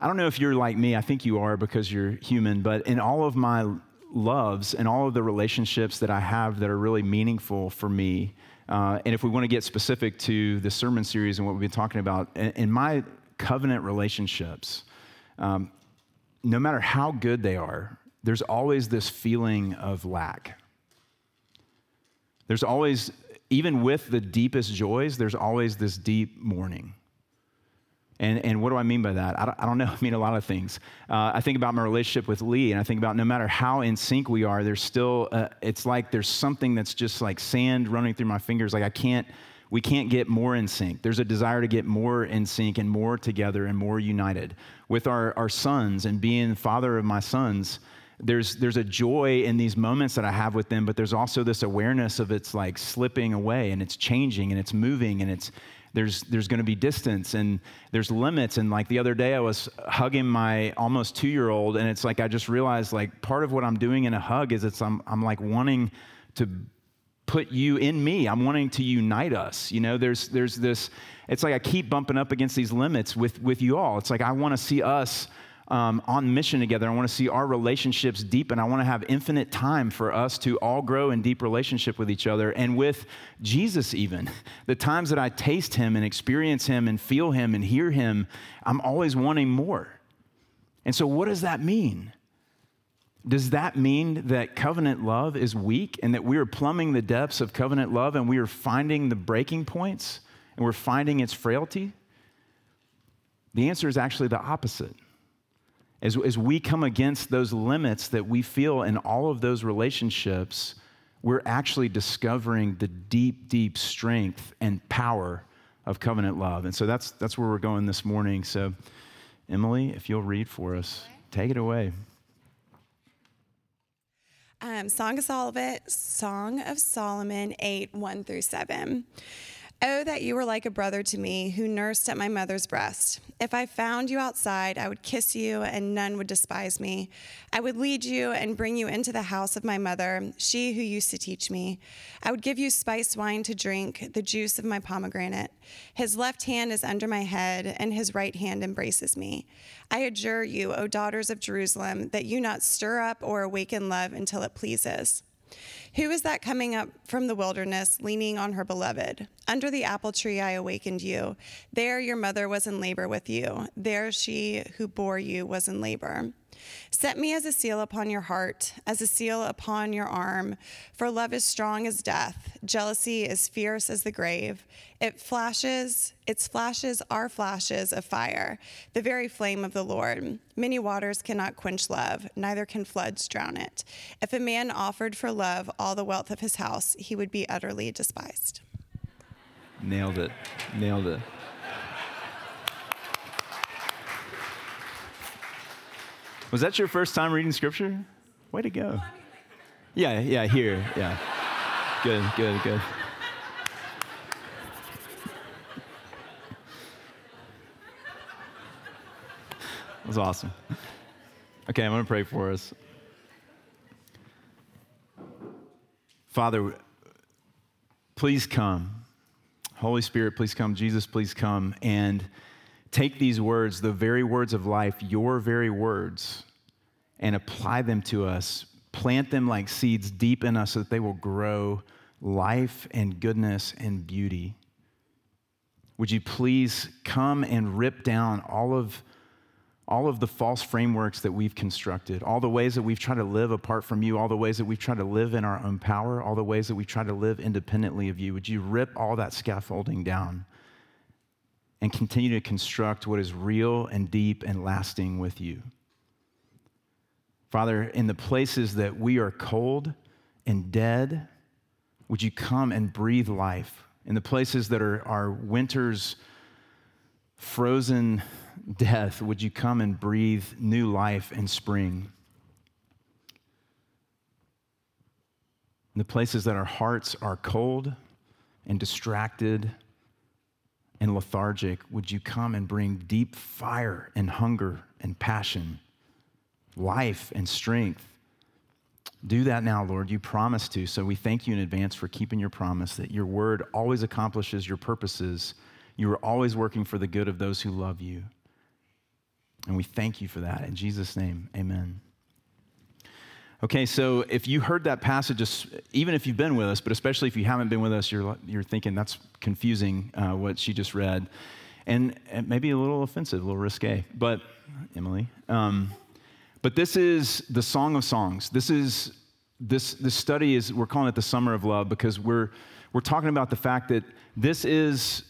I don't know if you're like me, I think you are because you're human, but in all of my loves and all of the relationships that I have that are really meaningful for me, uh, and if we want to get specific to the sermon series and what we've been talking about, in, in my covenant relationships, um, no matter how good they are, there's always this feeling of lack. There's always, even with the deepest joys, there's always this deep mourning. And, and what do I mean by that? I don't, I don't know. I mean a lot of things. Uh, I think about my relationship with Lee, and I think about no matter how in sync we are, there's still, uh, it's like there's something that's just like sand running through my fingers. Like I can't, we can't get more in sync. There's a desire to get more in sync and more together and more united. With our, our sons and being father of my sons, there's, there's a joy in these moments that I have with them, but there's also this awareness of it's like slipping away and it's changing and it's moving and it's, there's, there's going to be distance and there's limits. And like the other day, I was hugging my almost two year old, and it's like I just realized like part of what I'm doing in a hug is it's I'm, I'm like wanting to put you in me. I'm wanting to unite us. You know, there's there's this. It's like I keep bumping up against these limits with with you all. It's like I want to see us um, on mission together. I want to see our relationships deepen. I want to have infinite time for us to all grow in deep relationship with each other and with Jesus, even. The times that I taste Him and experience Him and feel Him and hear Him, I'm always wanting more. And so, what does that mean? Does that mean that covenant love is weak and that we are plumbing the depths of covenant love and we are finding the breaking points and we're finding its frailty? The answer is actually the opposite. As, as we come against those limits that we feel in all of those relationships, we're actually discovering the deep, deep strength and power of covenant love. And so that's, that's where we're going this morning. So, Emily, if you'll read for us, take it away. Um, Song of Solomon, Song of Solomon 8, 1 through 7. That you were like a brother to me who nursed at my mother's breast. If I found you outside, I would kiss you, and none would despise me. I would lead you and bring you into the house of my mother, she who used to teach me. I would give you spiced wine to drink, the juice of my pomegranate. His left hand is under my head, and his right hand embraces me. I adjure you, O daughters of Jerusalem, that you not stir up or awaken love until it pleases. Who is that coming up from the wilderness, leaning on her beloved? Under the apple tree I awakened you. There your mother was in labor with you. There she who bore you was in labor. Set me as a seal upon your heart, as a seal upon your arm. For love is strong as death, jealousy is fierce as the grave. It flashes, its flashes are flashes of fire, the very flame of the Lord. Many waters cannot quench love, neither can floods drown it. If a man offered for love all the wealth of his house, he would be utterly despised. Nailed it. Nailed it. Was that your first time reading scripture? Way to go. Yeah, yeah, here. Yeah. Good, good, good. That was awesome. Okay, I'm going to pray for us. Father, please come. Holy Spirit, please come. Jesus, please come. And take these words, the very words of life, your very words, and apply them to us. Plant them like seeds deep in us so that they will grow life and goodness and beauty. Would you please come and rip down all of, all of the false frameworks that we've constructed, all the ways that we've tried to live apart from you, all the ways that we've tried to live in our own power, all the ways that we've tried to live independently of you? Would you rip all that scaffolding down? And continue to construct what is real and deep and lasting with you. Father, in the places that we are cold and dead, would you come and breathe life? In the places that are our winter's frozen death, would you come and breathe new life and spring? In the places that our hearts are cold and distracted and lethargic, would you come and bring deep fire and hunger and passion, life and strength? Do that now, Lord. You promised to. So we thank you in advance for keeping your promise that your word always accomplishes your purposes. You are always working for the good of those who love you. And we thank you for that. In Jesus' name, amen. Okay, so if you heard that passage, even if you've been with us, but especially if you haven't been with us, you're, you're thinking that's confusing uh, what she just read. And, maybe a little offensive, a little risque. But, Emily, um, but this is the Song of Songs. This is, this, this study is, we're calling it the Summer of Love because we're, we're talking about the fact that this is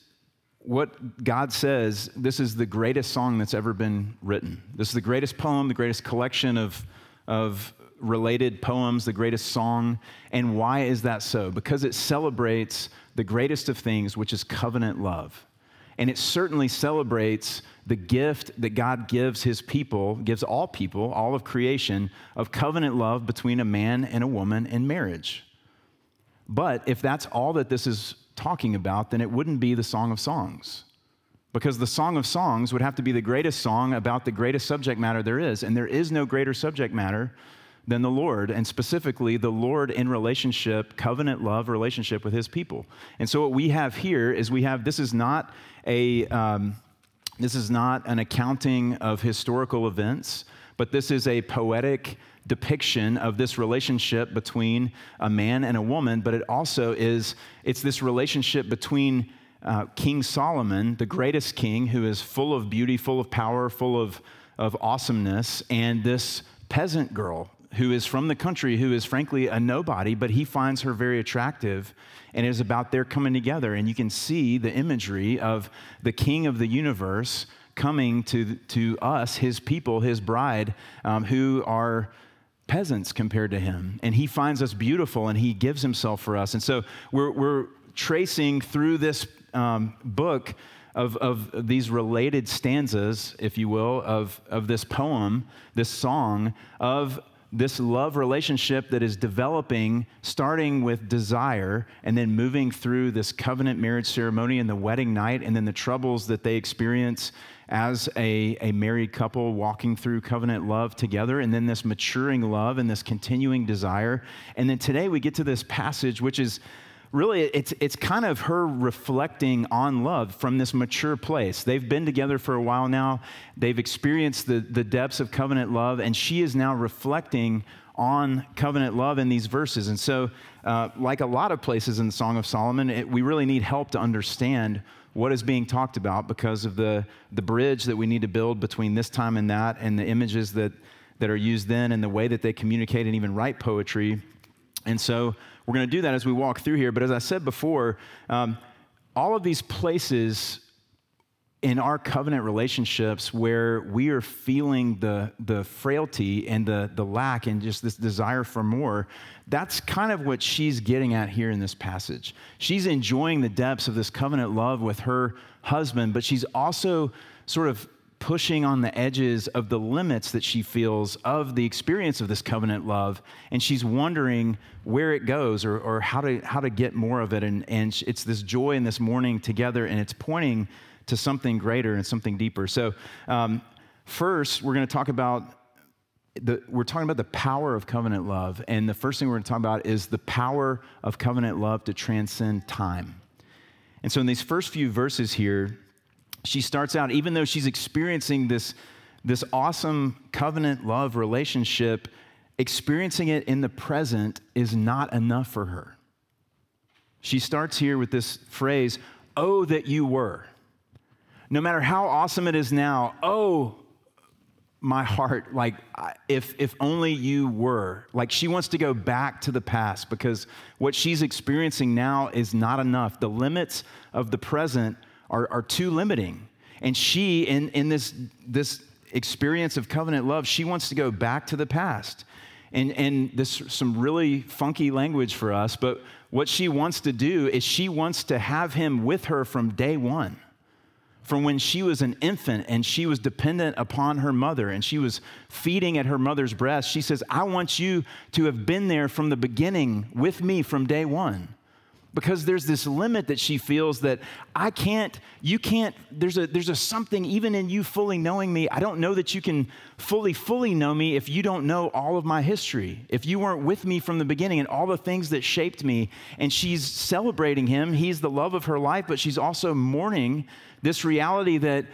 what God says, this is the greatest song that's ever been written. This is the greatest poem, the greatest collection of, of related poems, the greatest song. And why is that so? Because it celebrates the greatest of things, which is covenant love. And it certainly celebrates the gift that God gives his people, gives all people, all of creation, of covenant love between a man and a woman in marriage. But if that's all that this is talking about, then it wouldn't be the Song of Songs. Because the Song of Songs would have to be the greatest song about the greatest subject matter there is. And there is no greater subject matter than the Lord, and specifically the Lord in relationship, covenant love relationship with his people. And so what we have here is we have this is not a um, this is not an accounting of historical events, but this is a poetic depiction of this relationship between a man and a woman, but it also is it's this relationship between uh, King Solomon, the greatest king, who is full of beauty, full of power, full of, of awesomeness, and this peasant girl who is from the country, who is frankly a nobody, but he finds her very attractive. And it is about their coming together. And you can see the imagery of the king of the universe coming to, to us, his people, his bride, um, who are peasants compared to him. And he finds us beautiful and he gives himself for us. And so we're, we're tracing through this um, book of, of these related stanzas, if you will, of, of this poem, this song, of this love relationship that is developing, starting with desire and then moving through this covenant marriage ceremony and the wedding night, and then the troubles that they experience as a, a married couple walking through covenant love together, and then this maturing love and this continuing desire. And then today we get to this passage, which is really it's, it's kind of her reflecting on love from this mature place. They've been together for a while now. They've experienced the, the depths of covenant love and she is now reflecting on covenant love in these verses. And so uh, like a lot of places in the song of solomon it, we really need help to understand what is being talked about because of the, the bridge that we need to build between this time and that and the images that, that are used then and the way that they communicate and even write poetry. And so we're going to do that as we walk through here. But as I said before, um, all of these places in our covenant relationships where we are feeling the, the frailty and the, the lack and just this desire for more, that's kind of what she's getting at here in this passage. She's enjoying the depths of this covenant love with her husband, but she's also sort of pushing on the edges of the limits that she feels of the experience of this covenant love. And she's wondering where it goes or, or how, to, how to get more of it. And, and it's this joy and this mourning together, and it's pointing to something greater and something deeper. So, um, first, we're going to talk about. The, we're talking about the power of covenant love. And the first thing we're going to talk about is the power of covenant love to transcend time. And so, in these first few verses here, she starts out, even though she's experiencing this, this awesome covenant love relationship, experiencing it in the present is not enough for her. She starts here with this phrase, Oh, that you were. No matter how awesome it is now, oh, my heart, like if, if only you were. Like she wants to go back to the past because what she's experiencing now is not enough. The limits of the present are, are too limiting. And she, in, in this, this experience of covenant love, she wants to go back to the past. And, and this some really funky language for us, but what she wants to do is she wants to have him with her from day one. From when she was an infant and she was dependent upon her mother and she was feeding at her mother's breast, she says, I want you to have been there from the beginning with me from day one because there's this limit that she feels that I can't, you can't, there's a, there's a something even in you fully knowing me. I don't know that you can fully, fully know me if you don't know all of my history, if you weren't with me from the beginning and all the things that shaped me. And she's celebrating him. He's the love of her life, but she's also mourning this reality that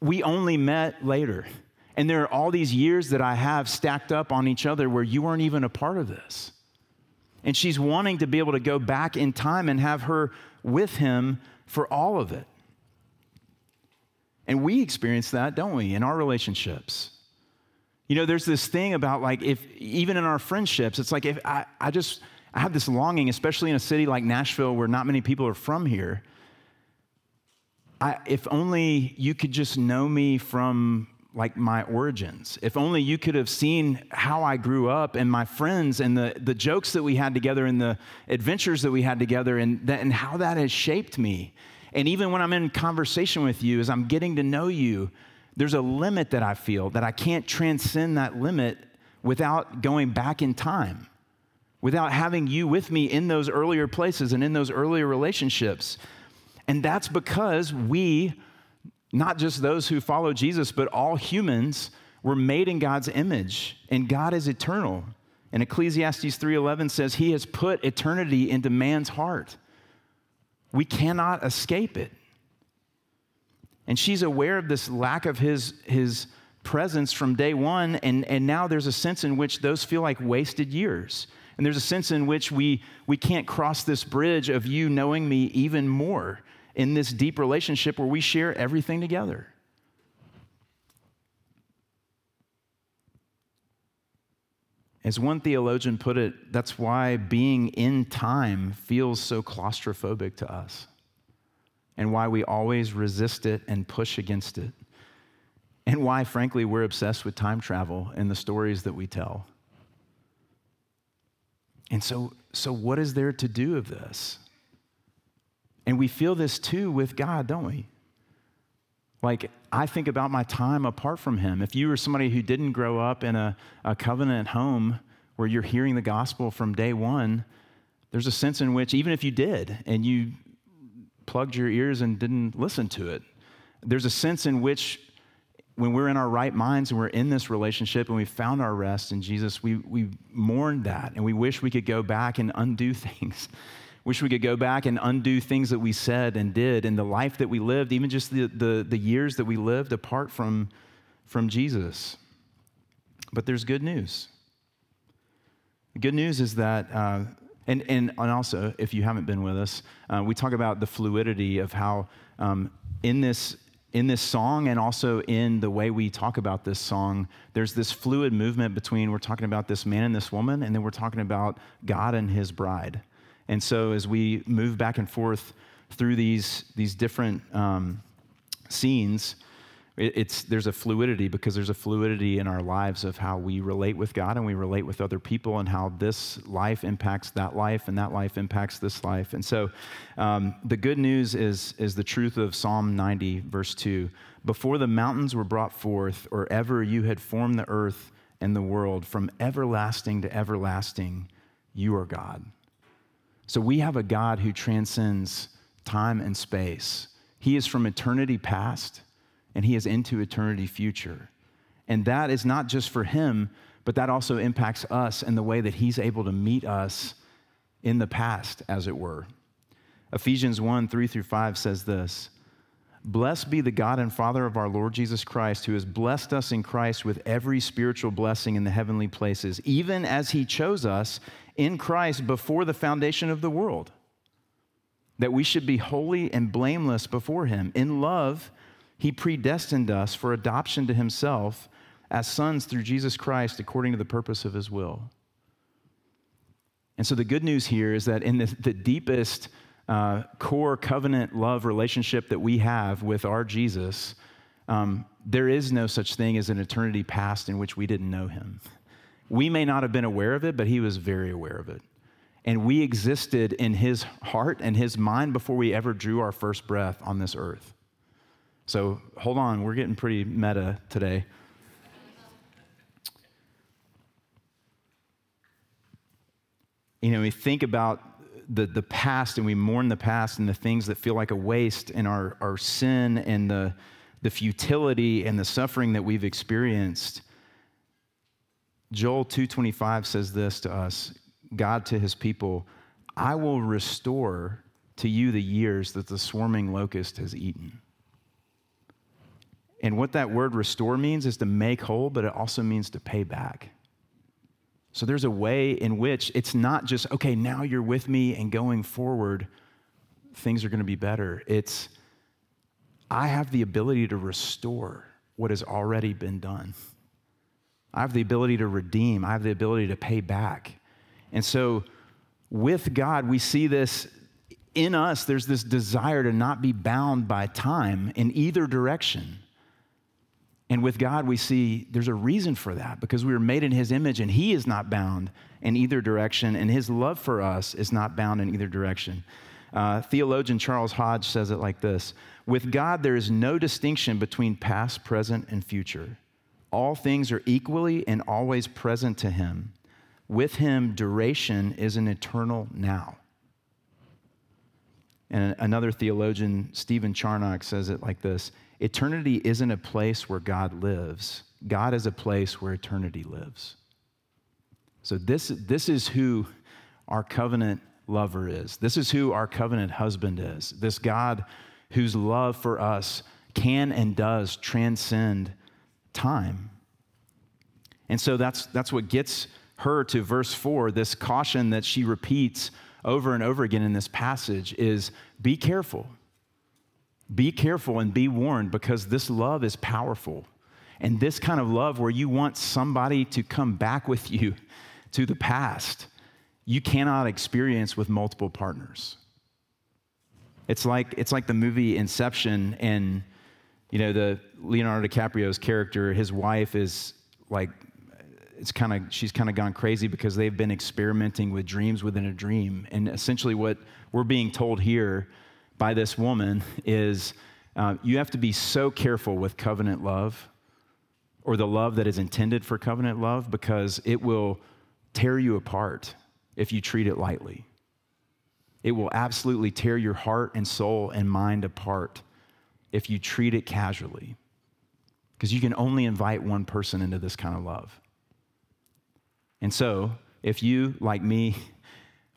we only met later And there are all these years that I have stacked up on each other where you weren't even a part of this. And she's wanting to be able to go back in time and have her with him for all of it. And we experience that, don't we, in our relationships? You know, there's this thing about like, if even in our friendships, it's like if I, I just, I have this longing, especially in a city like Nashville where not many people are from here. I, if only you could just know me from like my origins. If only you could have seen how I grew up and my friends and the, the jokes that we had together and the adventures that we had together and, that, and how that has shaped me. And even when I'm in conversation with you, as I'm getting to know you, there's a limit that I feel that I can't transcend that limit without going back in time, without having you with me in those earlier places and in those earlier relationships. And that's because we, not just those who follow Jesus, but all humans, were made in God's image, and God is eternal. And Ecclesiastes 3:11 says he has put eternity into man's heart. We cannot escape it. And she's aware of this lack of his, his presence from day one, and, and now there's a sense in which those feel like wasted years. And there's a sense in which we, we can't cross this bridge of you knowing me even more in this deep relationship where we share everything together. As one theologian put it, that's why being in time feels so claustrophobic to us and why we always resist it and push against it, and why, frankly, we're obsessed with time travel and the stories that we tell. And so, so what is there to do of this? And we feel this too with God, don't we? Like, I think about my time apart from Him. If you were somebody who didn't grow up in a, a covenant home where you're hearing the gospel from day one, there's a sense in which, even if you did and you plugged your ears and didn't listen to it. There's a sense in which, when we're in our right minds and we're in this relationship and we found our rest in Jesus, we, we mourn that and we wish we could go back and undo things. Wish we could go back and undo things that we said and did and the life that we lived, even just the, the, the years that we lived apart from, from Jesus. But there's good news. The good news is that uh, and, and, and also, if you haven't been with us, uh, we talk about the fluidity of how um, in, this, in this song and also in the way we talk about this song, there's this fluid movement between we're talking about this man and this woman, and then we're talking about God and his bride. And so as we move back and forth through these, these different um, scenes, it's, there's a fluidity because there's a fluidity in our lives of how we relate with God and we relate with other people and how this life impacts that life and that life impacts this life. And so um, the good news is, is the truth of Psalm 90, verse 2. Before the mountains were brought forth, or ever you had formed the earth and the world, from everlasting to everlasting, you are God. So we have a God who transcends time and space. He is from eternity past and he is into eternity future. And that is not just for him, but that also impacts us and the way that he's able to meet us in the past, as it were. Ephesians 1 3 through 5 says this Blessed be the God and Father of our Lord Jesus Christ, who has blessed us in Christ with every spiritual blessing in the heavenly places, even as he chose us in Christ before the foundation of the world, that we should be holy and blameless before him. In love, he predestined us for adoption to himself as sons through Jesus Christ according to the purpose of his will. And so the good news here is that in the, the deepest uh, core covenant love relationship that we have with our Jesus, um, there is no such thing as an eternity past in which we didn't know him. We may not have been aware of it, but he was very aware of it. And we existed in his heart and his mind before we ever drew our first breath on this earth. So hold on, we're getting pretty meta today. You know, we think about the, the past and we mourn the past and the things that feel like a waste and our, our sin and the, the futility and the suffering that we've experienced. Joel 225 says this to us God to his people, I will restore to you the years that the swarming locust has eaten. And what that word restore means is to make whole, but it also means to pay back. So there's a way in which it's not just, okay, now you're with me and going forward, things are going to be better. It's, I have the ability to restore what has already been done. I have the ability to redeem, I have the ability to pay back. And so with God, we see this in us, there's this desire to not be bound by time in either direction. And with God, we see there's a reason for that because we were made in His image and He is not bound in either direction, and His love for us is not bound in either direction. Uh, theologian Charles Hodge says it like this With God, there is no distinction between past, present, and future. All things are equally and always present to Him. With Him, duration is an eternal now. And another theologian, Stephen Charnock, says it like this Eternity isn't a place where God lives, God is a place where eternity lives. So, this, this is who our covenant lover is. This is who our covenant husband is. This God whose love for us can and does transcend time. And so that's, that's what gets her to verse 4, this caution that she repeats over and over again in this passage is be careful. Be careful and be warned because this love is powerful. And this kind of love, where you want somebody to come back with you to the past, you cannot experience with multiple partners. It's like, it's like the movie Inception, and you know, the Leonardo DiCaprio's character, his wife is like, it's kind of, she's kind of gone crazy because they've been experimenting with dreams within a dream. And essentially, what we're being told here by this woman is uh, you have to be so careful with covenant love or the love that is intended for covenant love because it will tear you apart if you treat it lightly. It will absolutely tear your heart and soul and mind apart if you treat it casually. Because you can only invite one person into this kind of love. And so, if you, like me,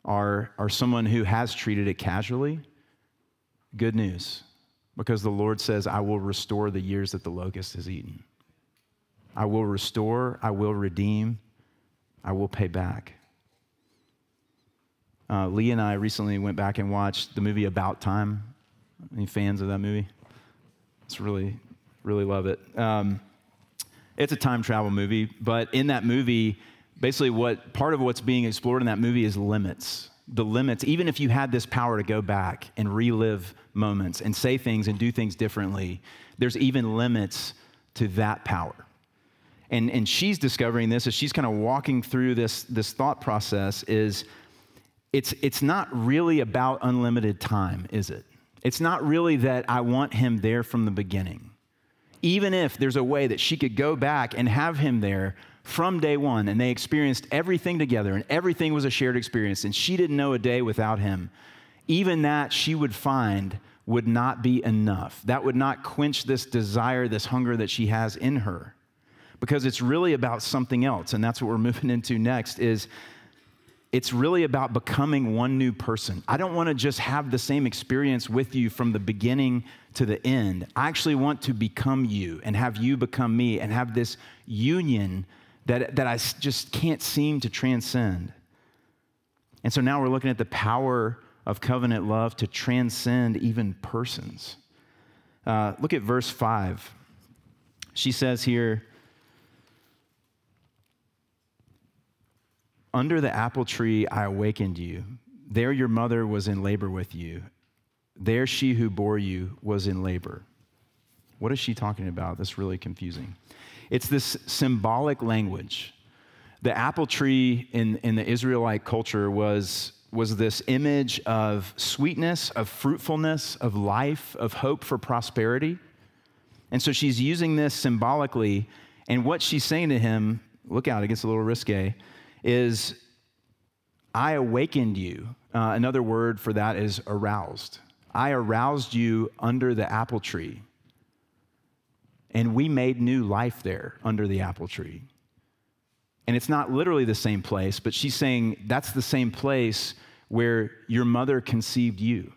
are, are someone who has treated it casually, good news. Because the Lord says, I will restore the years that the locust has eaten. I will restore, I will redeem, I will pay back. Uh, Lee and I recently went back and watched the movie About Time. Any fans of that movie? It's really, really love it. Um, it's a time travel movie, but in that movie, basically, what part of what's being explored in that movie is limits. The limits, even if you had this power to go back and relive moments and say things and do things differently, there's even limits to that power. And, and she's discovering this as she's kind of walking through this, this thought process is it's, it's not really about unlimited time, is it? It's not really that I want him there from the beginning. Even if there's a way that she could go back and have him there from day one and they experienced everything together and everything was a shared experience and she didn't know a day without him, even that she would find would not be enough. That would not quench this desire, this hunger that she has in her. Because it's really about something else. And that's what we're moving into next is it's really about becoming one new person. I don't want to just have the same experience with you from the beginning to the end. I actually want to become you and have you become me and have this union that, that I just can't seem to transcend. And so now we're looking at the power of covenant love to transcend even persons. Uh, look at verse 5. She says here, Under the apple tree I awakened you. There your mother was in labor with you. There she who bore you was in labor. What is she talking about? That's really confusing. It's this symbolic language. The apple tree in, in the Israelite culture was was this image of sweetness, of fruitfulness, of life, of hope for prosperity. And so she's using this symbolically. And what she's saying to him, look out, it gets a little risque, is I awakened you. Uh, another word for that is aroused. I aroused you under the apple tree. And we made new life there under the apple tree. And it's not literally the same place, but she's saying that's the same place where your mother conceived you.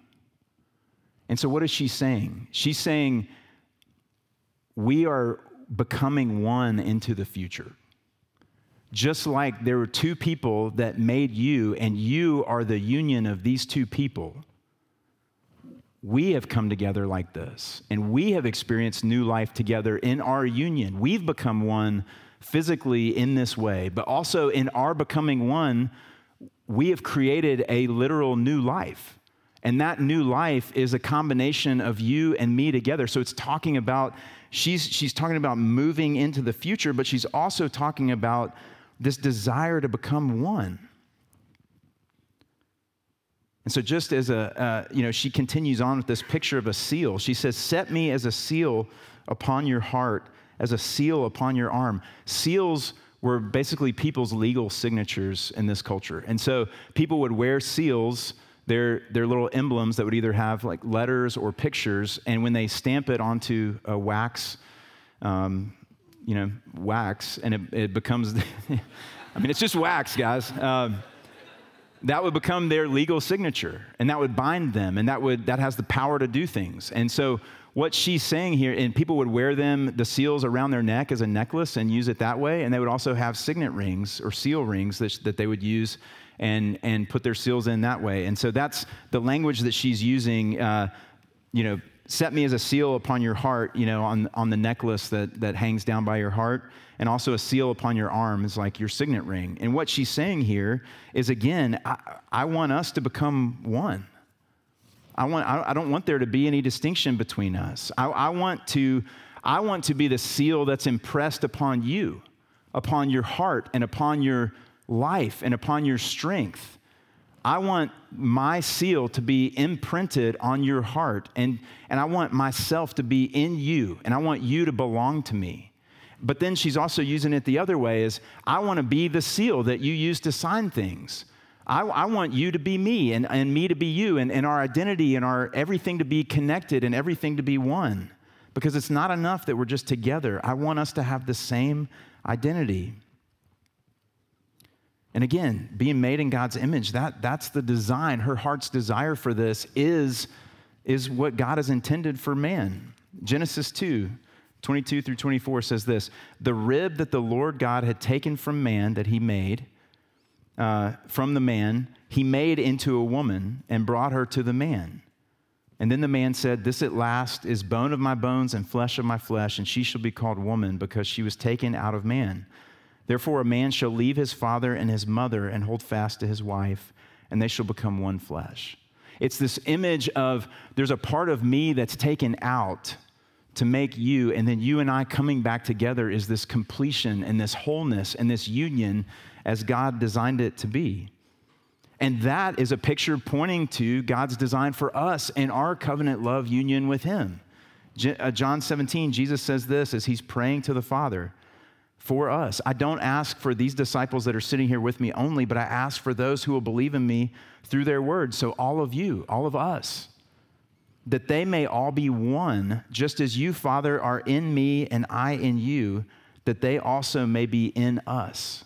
And so, what is she saying? She's saying, we are becoming one into the future. Just like there were two people that made you, and you are the union of these two people, we have come together like this, and we have experienced new life together in our union. We've become one physically in this way, but also in our becoming one, we have created a literal new life. And that new life is a combination of you and me together. So it's talking about, she's, she's talking about moving into the future, but she's also talking about this desire to become one. And so, just as a, uh, you know, she continues on with this picture of a seal. She says, Set me as a seal upon your heart, as a seal upon your arm. Seals were basically people's legal signatures in this culture. And so, people would wear seals. They're, they're little emblems that would either have like letters or pictures, and when they stamp it onto a wax, um, you know, wax, and it, it becomes, I mean, it's just wax, guys. Um, that would become their legal signature and that would bind them and that would that has the power to do things and so what she's saying here and people would wear them the seals around their neck as a necklace and use it that way and they would also have signet rings or seal rings that, that they would use and and put their seals in that way and so that's the language that she's using uh, you know set me as a seal upon your heart you know on, on the necklace that that hangs down by your heart and also a seal upon your arm is like your signet ring. And what she's saying here is again, I, I want us to become one. I, want, I, don't want there to be any distinction between us. I, I, want to, I want to be the seal that's impressed upon you, upon your heart, and upon your life, and upon your strength. I want my seal to be imprinted on your heart, and, and I want myself to be in you, and I want you to belong to me. But then she's also using it the other way is I want to be the seal that you use to sign things. I, I, want you to be me and, and me to be you and, and our identity and our everything to be connected and everything to be one. Because it's not enough that we're just together. I want us to have the same identity. And again, being made in God's image, that, that's the design. Her heart's desire for this is, is what God has intended for man. Genesis 2 22 through 24 says this The rib that the Lord God had taken from man, that he made, uh, from the man, he made into a woman and brought her to the man. And then the man said, This at last is bone of my bones and flesh of my flesh, and she shall be called woman because she was taken out of man. Therefore, a man shall leave his father and his mother and hold fast to his wife, and they shall become one flesh. It's this image of there's a part of me that's taken out to make you, and then you and I coming back together is this completion and this wholeness and this union as God designed it to be. And that is a picture pointing to God's design for us and our covenant love union with Him. Uh, John 17, Jesus says this as He's praying to the Father for us. I don't ask for these disciples that are sitting here with me only, but I ask for those who will believe in me through their word. So, all of you, all of us that they may all be one, just as you, Father, are in me and I in you, that they also may be in us.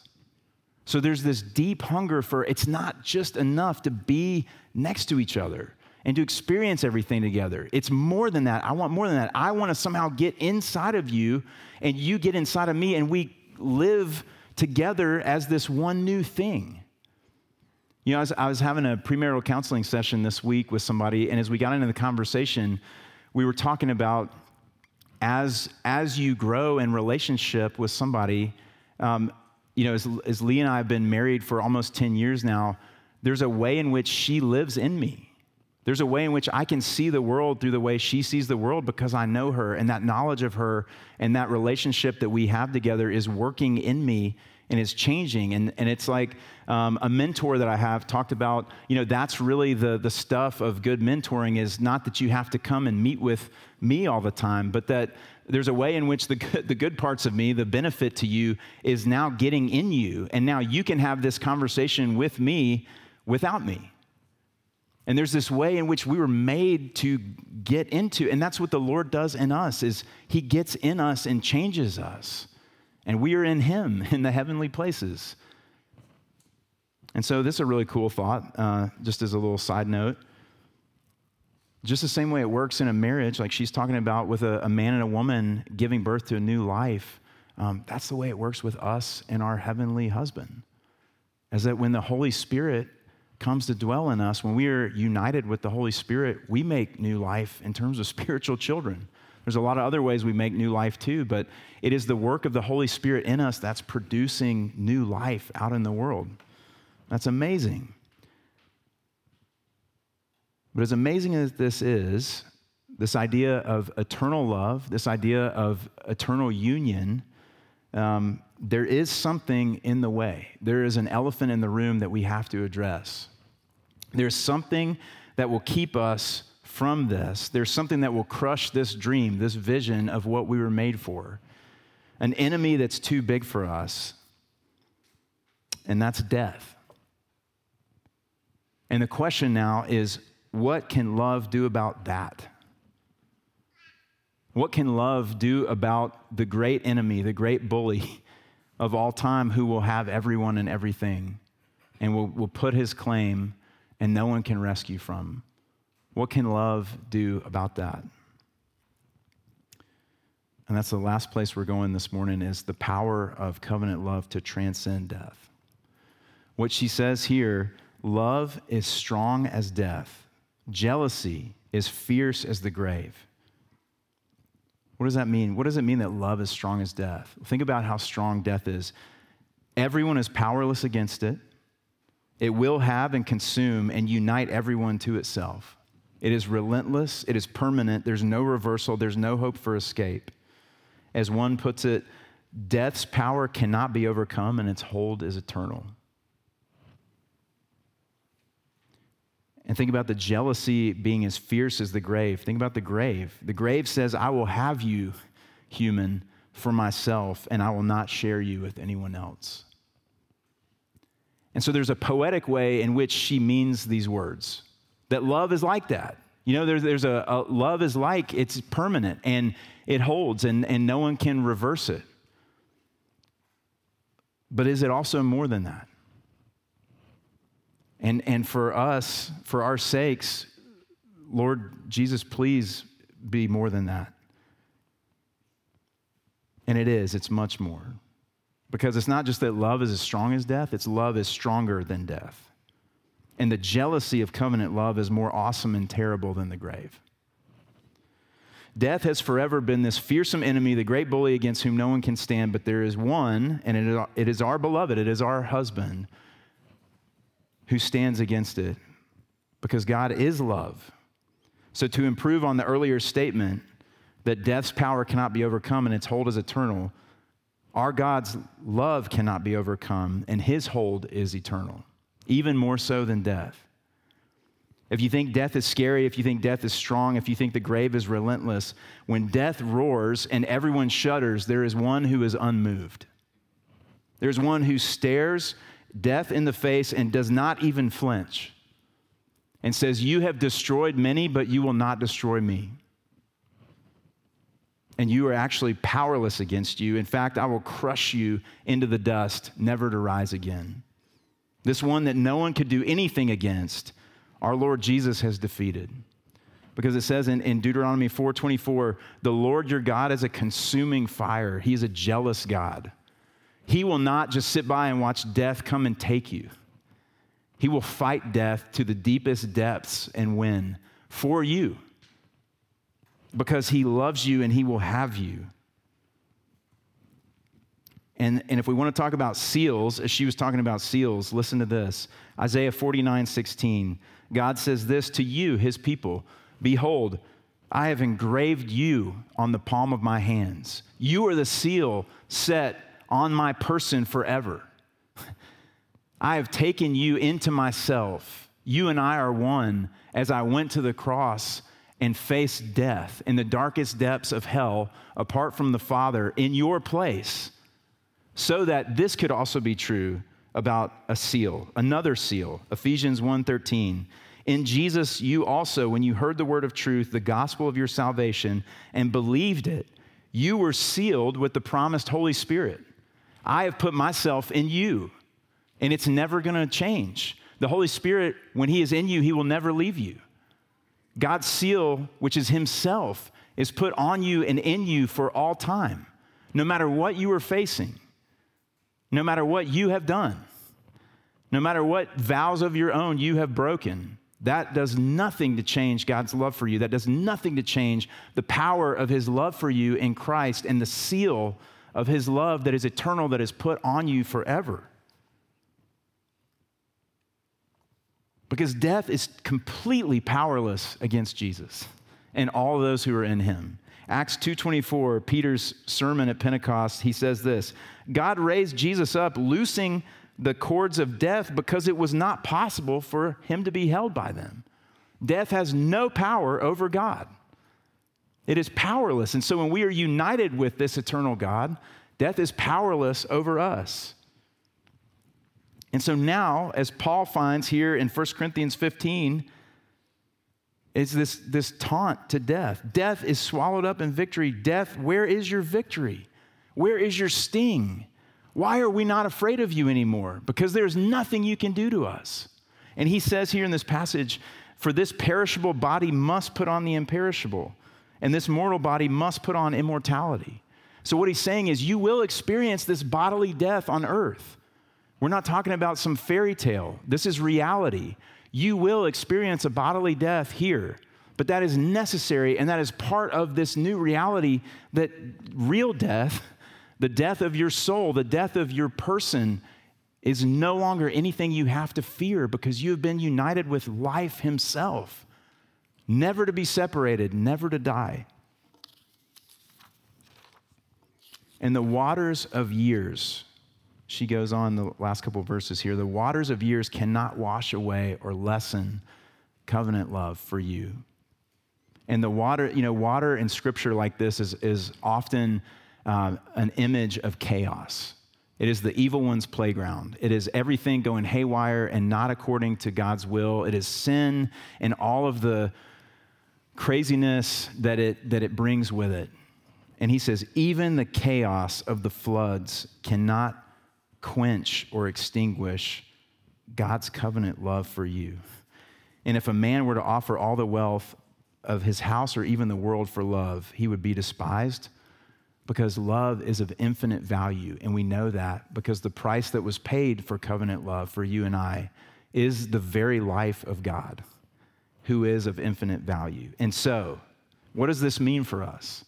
So there's this deep hunger for it's not just enough to be next to each other and to experience everything together. It's more than that. I want more than that. I want to somehow get inside of you and you get inside of me and we live together as this one new thing. You know, I was, I was having a premarital counseling session this week with somebody, and as we got into the conversation, we were talking about as, as you grow in relationship with somebody, um, you know, as, as Lee and I have been married for almost 10 years now, there's a way in which she lives in me. There's a way in which I can see the world through the way she sees the world because I know her, and that knowledge of her and that relationship that we have together is working in me and it's changing. And, and it's like um, a mentor that I have talked about, you know, that's really the, the stuff of good mentoring is not that you have to come and meet with me all the time, but that there's a way in which the good, the good parts of me, the benefit to you, is now getting in you. And now you can have this conversation with me without me. And there's this way in which we were made to get into, and that's what the Lord does in us, is He gets in us and changes us and we are in Him in the heavenly places. And so, this is a really cool thought, uh, just as a little side note. Just the same way it works in a marriage, like she's talking about with a, a man and a woman giving birth to a new life, um, that's the way it works with us and our heavenly husband. As that when the Holy Spirit comes to dwell in us, when we are united with the Holy Spirit, we make new life in terms of spiritual children. There's a lot of other ways we make new life too, but it is the work of the Holy Spirit in us that's producing new life out in the world. That's amazing. But as amazing as this is, this idea of eternal love, this idea of eternal union, um, there is something in the way. There is an elephant in the room that we have to address. There's something that will keep us from this. There's something that will crush this dream, this vision of what we were made for. An enemy that's too big for us, and that's death. And the question now is what can love do about that? What can love do about the great enemy, the great bully of all time who will have everyone and everything and will, will put his claim and no one can rescue from? What can love do about that? And that's the last place we're going this morning is the power of covenant love to transcend death. What she says here, love is strong as death. Jealousy is fierce as the grave. What does that mean? What does it mean that love is strong as death? Think about how strong death is. Everyone is powerless against it. It will have and consume and unite everyone to itself. It is relentless, it is permanent, there's no reversal, there's no hope for escape. As one puts it, death's power cannot be overcome and its hold is eternal. And think about the jealousy being as fierce as the grave. Think about the grave. The grave says, I will have you, human, for myself, and I will not share you with anyone else. And so there's a poetic way in which she means these words that love is like that. You know, there's, there's a, a love is like it's permanent and it holds and, and no one can reverse it. But is it also more than that? And, and for us, for our sakes, Lord Jesus, please be more than that. And it is, it's much more. Because it's not just that love is as strong as death, it's love is stronger than death. And the jealousy of covenant love is more awesome and terrible than the grave. Death has forever been this fearsome enemy, the great bully against whom no one can stand, but there is one, and it is our beloved, it is our husband, who stands against it because God is love. So, to improve on the earlier statement that death's power cannot be overcome and its hold is eternal, our God's love cannot be overcome and his hold is eternal, even more so than death. If you think death is scary, if you think death is strong, if you think the grave is relentless, when death roars and everyone shudders, there is one who is unmoved. There's one who stares death in the face and does not even flinch and says, You have destroyed many, but you will not destroy me. And you are actually powerless against you. In fact, I will crush you into the dust, never to rise again. This one that no one could do anything against, our Lord Jesus has defeated. Because it says in, in Deuteronomy 4:24, the Lord your God is a consuming fire. He is a jealous God. He will not just sit by and watch death come and take you. He will fight death to the deepest depths and win for you because he loves you and he will have you. And, and if we want to talk about seals, as she was talking about seals, listen to this Isaiah 49 16. God says this to you, his people Behold, I have engraved you on the palm of my hands. You are the seal set on my person forever. I have taken you into myself. You and I are one as I went to the cross and faced death in the darkest depths of hell apart from the Father in your place, so that this could also be true about a seal, another seal, Ephesians 1:13. In Jesus you also when you heard the word of truth, the gospel of your salvation and believed it, you were sealed with the promised Holy Spirit I have put myself in you, and it's never going to change. The Holy Spirit, when He is in you, He will never leave you. God's seal, which is Himself, is put on you and in you for all time, no matter what you are facing, no matter what you have done, no matter what vows of your own you have broken. That does nothing to change God's love for you. That does nothing to change the power of His love for you in Christ and the seal of His love that is eternal, that is put on you forever. Because death is completely powerless against Jesus and all those who are in him. Acts 2:24, Peter's sermon at Pentecost, he says this, God raised Jesus up loosing the cords of death because it was not possible for him to be held by them. Death has no power over God. It is powerless. And so when we are united with this eternal God, death is powerless over us. And so now, as Paul finds here in 1 Corinthians 15, is this, this taunt to death. Death is swallowed up in victory. Death, where is your victory? Where is your sting? Why are we not afraid of you anymore? Because there's nothing you can do to us. And he says here in this passage, for this perishable body must put on the imperishable, and this mortal body must put on immortality. So, what he's saying is, you will experience this bodily death on earth. We're not talking about some fairy tale. This is reality. You will experience a bodily death here, but that is necessary and that is part of this new reality that real death, the death of your soul, the death of your person, is no longer anything you have to fear because you have been united with life Himself, never to be separated, never to die. And the waters of years she goes on the last couple verses here the waters of years cannot wash away or lessen covenant love for you. And the water, you know, water in scripture like this is, is often um, an image of chaos. It is the evil one's playground. It is everything going haywire and not according to God's will. It is sin and all of the craziness that it, that it brings with it. And he says, even the chaos of the floods cannot quench or extinguish God's covenant love for you. And if a man were to offer all the wealth of his house or even the world for love, he would be despised because love is of infinite value. And we know that because the price that was paid for covenant love for you and I is the very life of God, who is of infinite value. And so, what does this mean for us?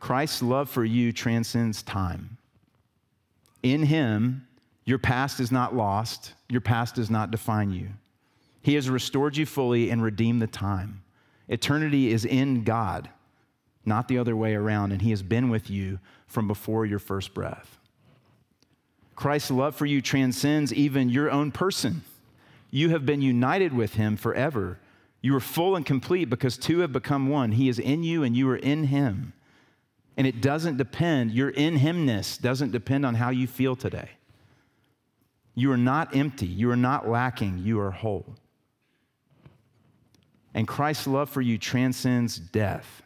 Christ's love for you transcends time. In Him, your past is not lost, your past does not define you. He has restored you fully and redeemed the time. Eternity is in God, not the other way around, and He has been with you from before your first breath. Christ's love for you transcends even your own person. You have been united with Him forever. You are full and complete because two have become one. He is in you and you are in Him. And it doesn't depend, your in himness doesn't depend on how you feel today. You are not empty. You are not lacking. You are whole. And Christ's love for you transcends death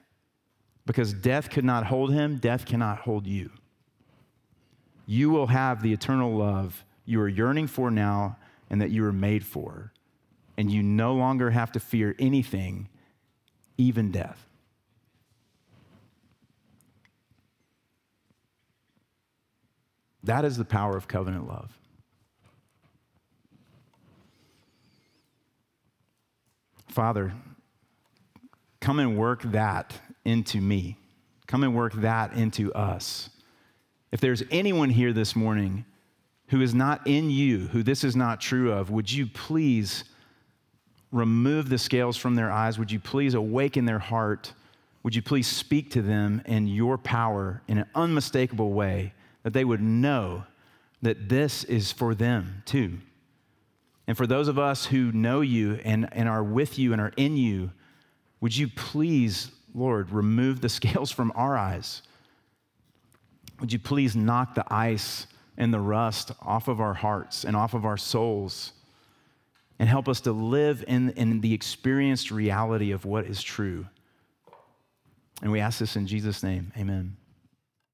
because death could not hold him, death cannot hold you. You will have the eternal love you are yearning for now and that you were made for. And you no longer have to fear anything, even death. That is the power of covenant love. Father, come and work that into me. Come and work that into us. If there's anyone here this morning who is not in you, who this is not true of, would you please remove the scales from their eyes? Would you please awaken their heart? Would you please speak to them in your power in an unmistakable way? that they would know that this is for them too. And for those of us who know you and, and are with you and are in you, would you please, Lord, remove the scales from our eyes? Would you please knock the ice and the rust off of our hearts and off of our souls and help us to live in, in the experienced reality of what is true? And we ask this in Jesus' name. Amen.